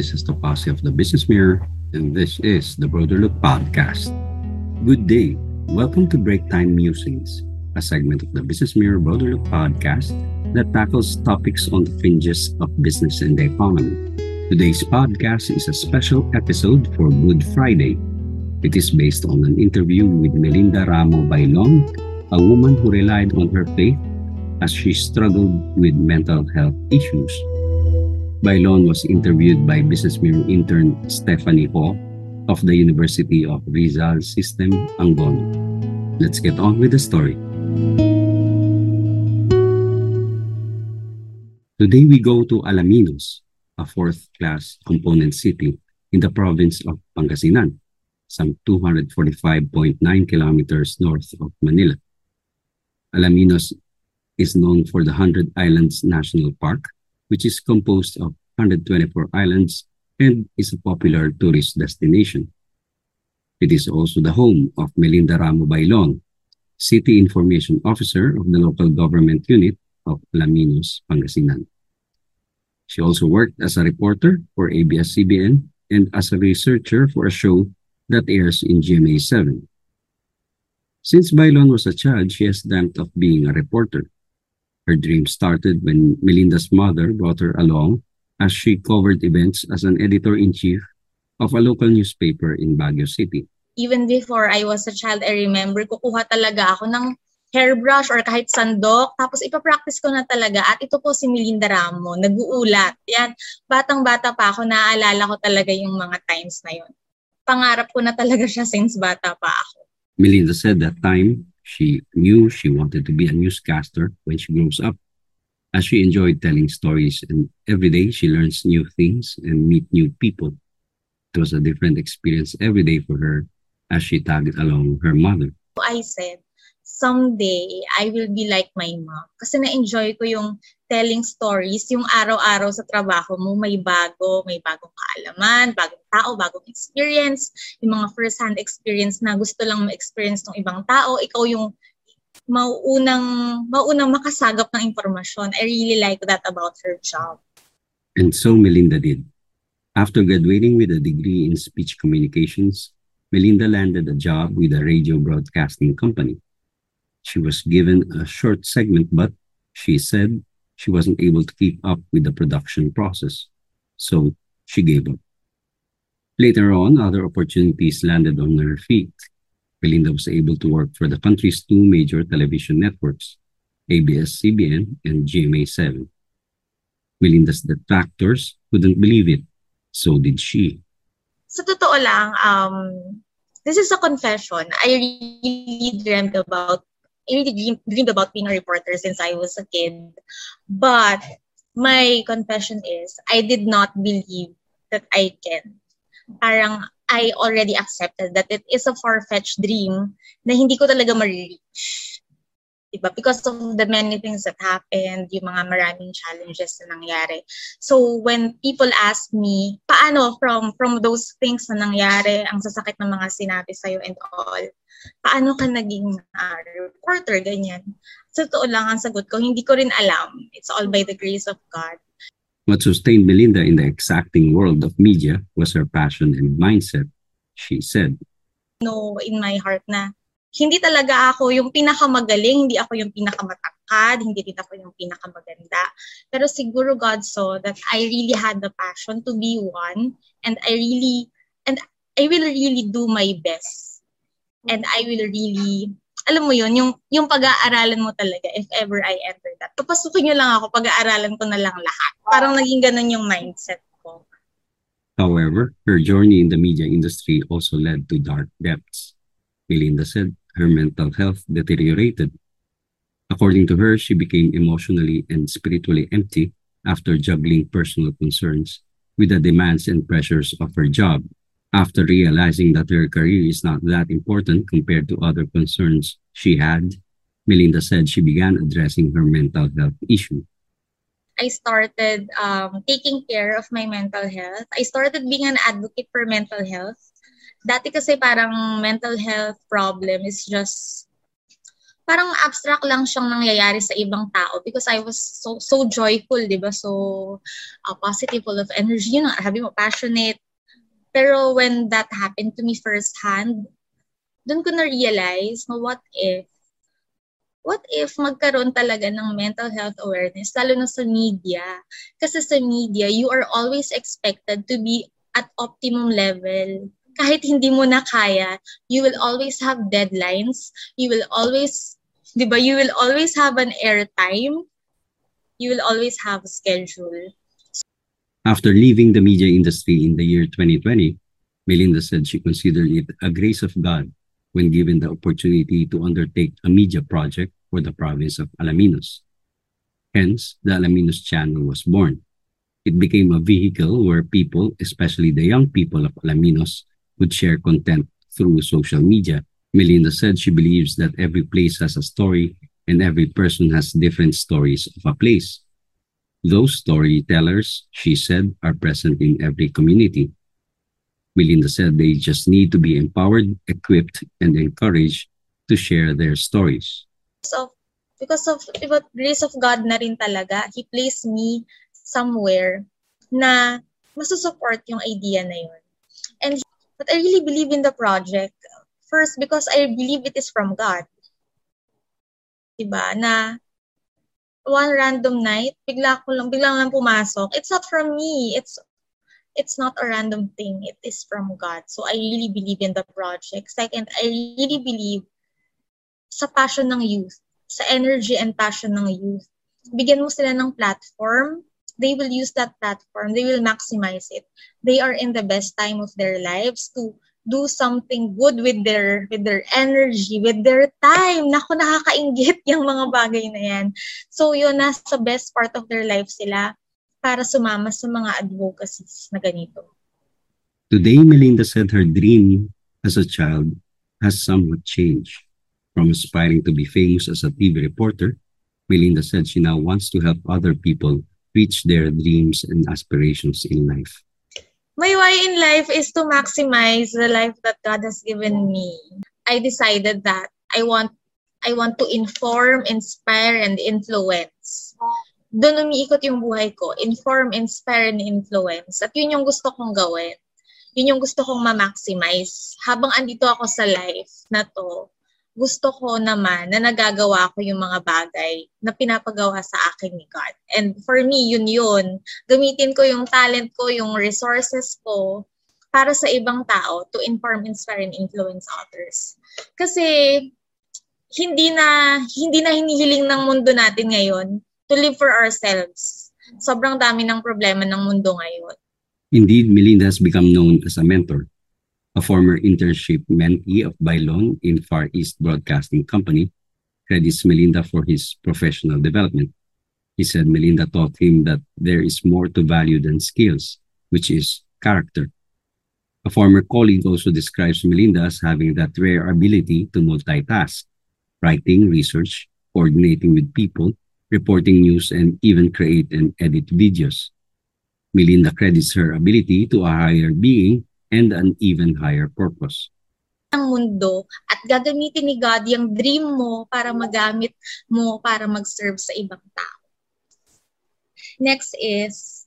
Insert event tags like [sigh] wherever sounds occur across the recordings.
Genesis Topasi of the Business Mirror, and this is the Broader Look Podcast. Good day. Welcome to Break Time Musings, a segment of the Business Mirror Broader Look Podcast that tackles topics on the fringes of business and the economy. Today's podcast is a special episode for Good Friday. It is based on an interview with Melinda Ramo Bailon, a woman who relied on her faith as she struggled with mental health issues. Bailon was interviewed by Business Mirror intern Stephanie Ho of the University of Rizal System, Angono. Let's get on with the story. Today we go to Alaminos, a fourth-class component city in the province of Pangasinan, some 245.9 kilometers north of Manila. Alaminos is known for the Hundred Islands National Park, which is composed of 124 islands and is a popular tourist destination. It is also the home of Melinda Ramo Bailon, City Information Officer of the local government unit of Laminos, Pangasinan. She also worked as a reporter for ABS-CBN and as a researcher for a show that airs in GMA7. Since Bailon was a child, she has dreamt of being a reporter. Her dream started when Melinda's mother brought her along as she covered events as an editor-in-chief of a local newspaper in Baguio City. Even before I was a child, I remember kukuha talaga ako ng hairbrush or kahit sandok, tapos ipapractice ko na talaga. At ito po si Melinda Ramo, nag-uulat. Yan, batang-bata pa ako, naaalala ko talaga yung mga times na yon. Pangarap ko na talaga siya since bata pa ako. Melinda said that time She knew she wanted to be a newscaster when she grows up, as she enjoyed telling stories, and every day she learns new things and meet new people. It was a different experience every day for her as she tagged along her mother. I said, someday I will be like my mom. Kasi na-enjoy ko yung telling stories, yung araw-araw sa trabaho mo, may bago, may bagong kaalaman, bagong tao, bagong experience, yung mga first-hand experience na gusto lang ma-experience ng ibang tao, ikaw yung mauunang, mauunang makasagap ng impormasyon. I really like that about her job. And so Melinda did. After graduating with a degree in speech communications, Melinda landed a job with a radio broadcasting company. She was given a short segment, but she said she wasn't able to keep up with the production process, so she gave up. Later on, other opportunities landed on her feet. Belinda was able to work for the country's two major television networks, ABS-CBN and GMA7. Belinda's detractors couldn't believe it. So did she. Sa totoo lang, um, this is a confession. I really dreamt about really dreamed, dreamed about being a reporter since I was a kid. But my confession is, I did not believe that I can. Parang I already accepted that it is a far-fetched dream na hindi ko talaga ma-reach. Diba? Because of the many things that happened, yung mga maraming challenges na nangyari. So when people ask me, paano from from those things na nangyari, ang sasakit ng mga sinabi sa'yo and all, paano ka naging uh, reporter, ganyan. Sa totoo lang ang sagot ko, hindi ko rin alam. It's all by the grace of God. What sustained Belinda in the exacting world of media was her passion and mindset, she said. No, in my heart na hindi talaga ako yung pinakamagaling, hindi ako yung pinakamatangkad, hindi din ako yung pinakamaganda. Pero siguro God saw that I really had the passion to be one and I really, and I will really do my best and I will really alam mo yun, yung, yung pag-aaralan mo talaga if ever I enter that. Papasukin nyo lang ako, pag-aaralan ko na lang lahat. Parang naging ganun yung mindset ko. However, her journey in the media industry also led to dark depths. Melinda said her mental health deteriorated. According to her, she became emotionally and spiritually empty after juggling personal concerns with the demands and pressures of her job after realizing that her career is not that important compared to other concerns she had, Melinda said she began addressing her mental health issue. I started um, taking care of my mental health. I started being an advocate for mental health. Dati kasi parang mental health problem is just parang abstract lang siyang nangyayari sa ibang tao because I was so so joyful, 'di ba? So uh, positive, full of energy, you know, sabi passionate. Pero when that happened to me firsthand, doon ko na realize, no, what if what if magkaroon talaga ng mental health awareness, lalo na sa media? Kasi sa media, you are always expected to be at optimum level. Kahit hindi mo na kaya, you will always have deadlines. You will always, di ba, you will always have an airtime. You will always have a schedule. After leaving the media industry in the year 2020, Melinda said she considered it a grace of God when given the opportunity to undertake a media project for the province of Alaminos. Hence, the Alaminos channel was born. It became a vehicle where people, especially the young people of Alaminos, would share content through social media. Melinda said she believes that every place has a story and every person has different stories of a place. Those storytellers, she said, are present in every community. Melinda said they just need to be empowered, equipped, and encouraged to share their stories. So, because of the grace of God na rin talaga, He placed me somewhere na masusupport yung idea na yun. And but I really believe in the project. First, because I believe it is from God. Diba? Na one random night, bigla ko lang, biglang lang pumasok. It's not from me. It's it's not a random thing. It is from God. So I really believe in the project. Second, I really believe sa passion ng youth, sa energy and passion ng youth. Bigyan mo sila ng platform. They will use that platform. They will maximize it. They are in the best time of their lives to do something good with their with their energy, with their time. Naku, nakakaingit [laughs] yung mga bagay na yan. So, yun, nasa best part of their life sila para sumama sa mga advocacies na ganito. Today, Melinda said her dream as a child has somewhat changed. From aspiring to be famous as a TV reporter, Melinda said she now wants to help other people reach their dreams and aspirations in life. My why in life is to maximize the life that God has given me. I decided that I want I want to inform, inspire, and influence doon umiikot yung buhay ko. Inform, inspire, and influence. At yun yung gusto kong gawin. Yun yung gusto kong ma-maximize. Habang andito ako sa life na to, gusto ko naman na nagagawa ko yung mga bagay na pinapagawa sa akin ni God. And for me, yun yun. Gamitin ko yung talent ko, yung resources ko para sa ibang tao to inform, inspire, and influence others. Kasi hindi na hindi na hinihiling ng mundo natin ngayon to live for ourselves. Sobrang dami ng problema ng mundo ngayon. Indeed, Melinda has become known as a mentor. A former internship mentee of Bailon in Far East Broadcasting Company credits Melinda for his professional development. He said Melinda taught him that there is more to value than skills, which is character. A former colleague also describes Melinda as having that rare ability to multitask, writing, research, coordinating with people, reporting news, and even create and edit videos. Melinda credits her ability to a higher being and an even higher purpose. ang mundo at gagamitin ni God yung dream mo para magamit mo para mag-serve sa ibang tao. Next is,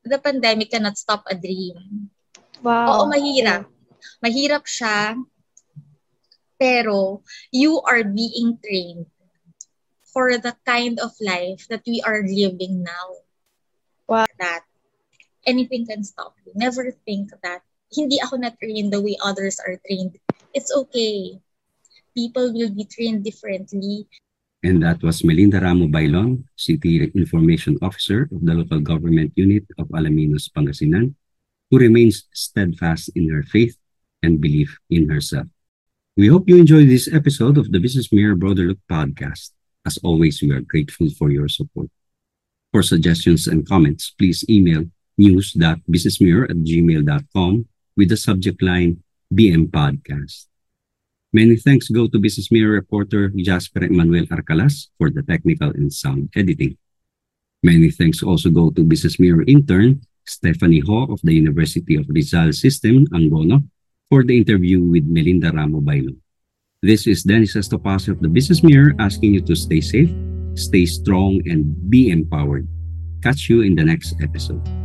the pandemic cannot stop a dream. Wow. Oo, mahirap. Mahirap siya, pero you are being trained for the kind of life that we are living now. Wow. That anything can stop you. Never think that hindi ako na trained the way others are trained. It's okay. People will be trained differently. And that was Melinda Ramo Bailon, City Information Officer of the Local Government Unit of Alaminos, Pangasinan, who remains steadfast in her faith and belief in herself. We hope you enjoyed this episode of the Business Mirror Broader Look podcast. As always, we are grateful for your support. For suggestions and comments, please email news.businessmirror at gmail.com with the subject line BM Podcast. Many thanks go to Business Mirror reporter Jasper Emmanuel Arcalas for the technical and sound editing. Many thanks also go to Business Mirror intern Stephanie Ho of the University of Rizal System, Angono, for the interview with Melinda Ramo Bailon. This is Dennis Estopase of the Business Mirror asking you to stay safe, stay strong, and be empowered. Catch you in the next episode.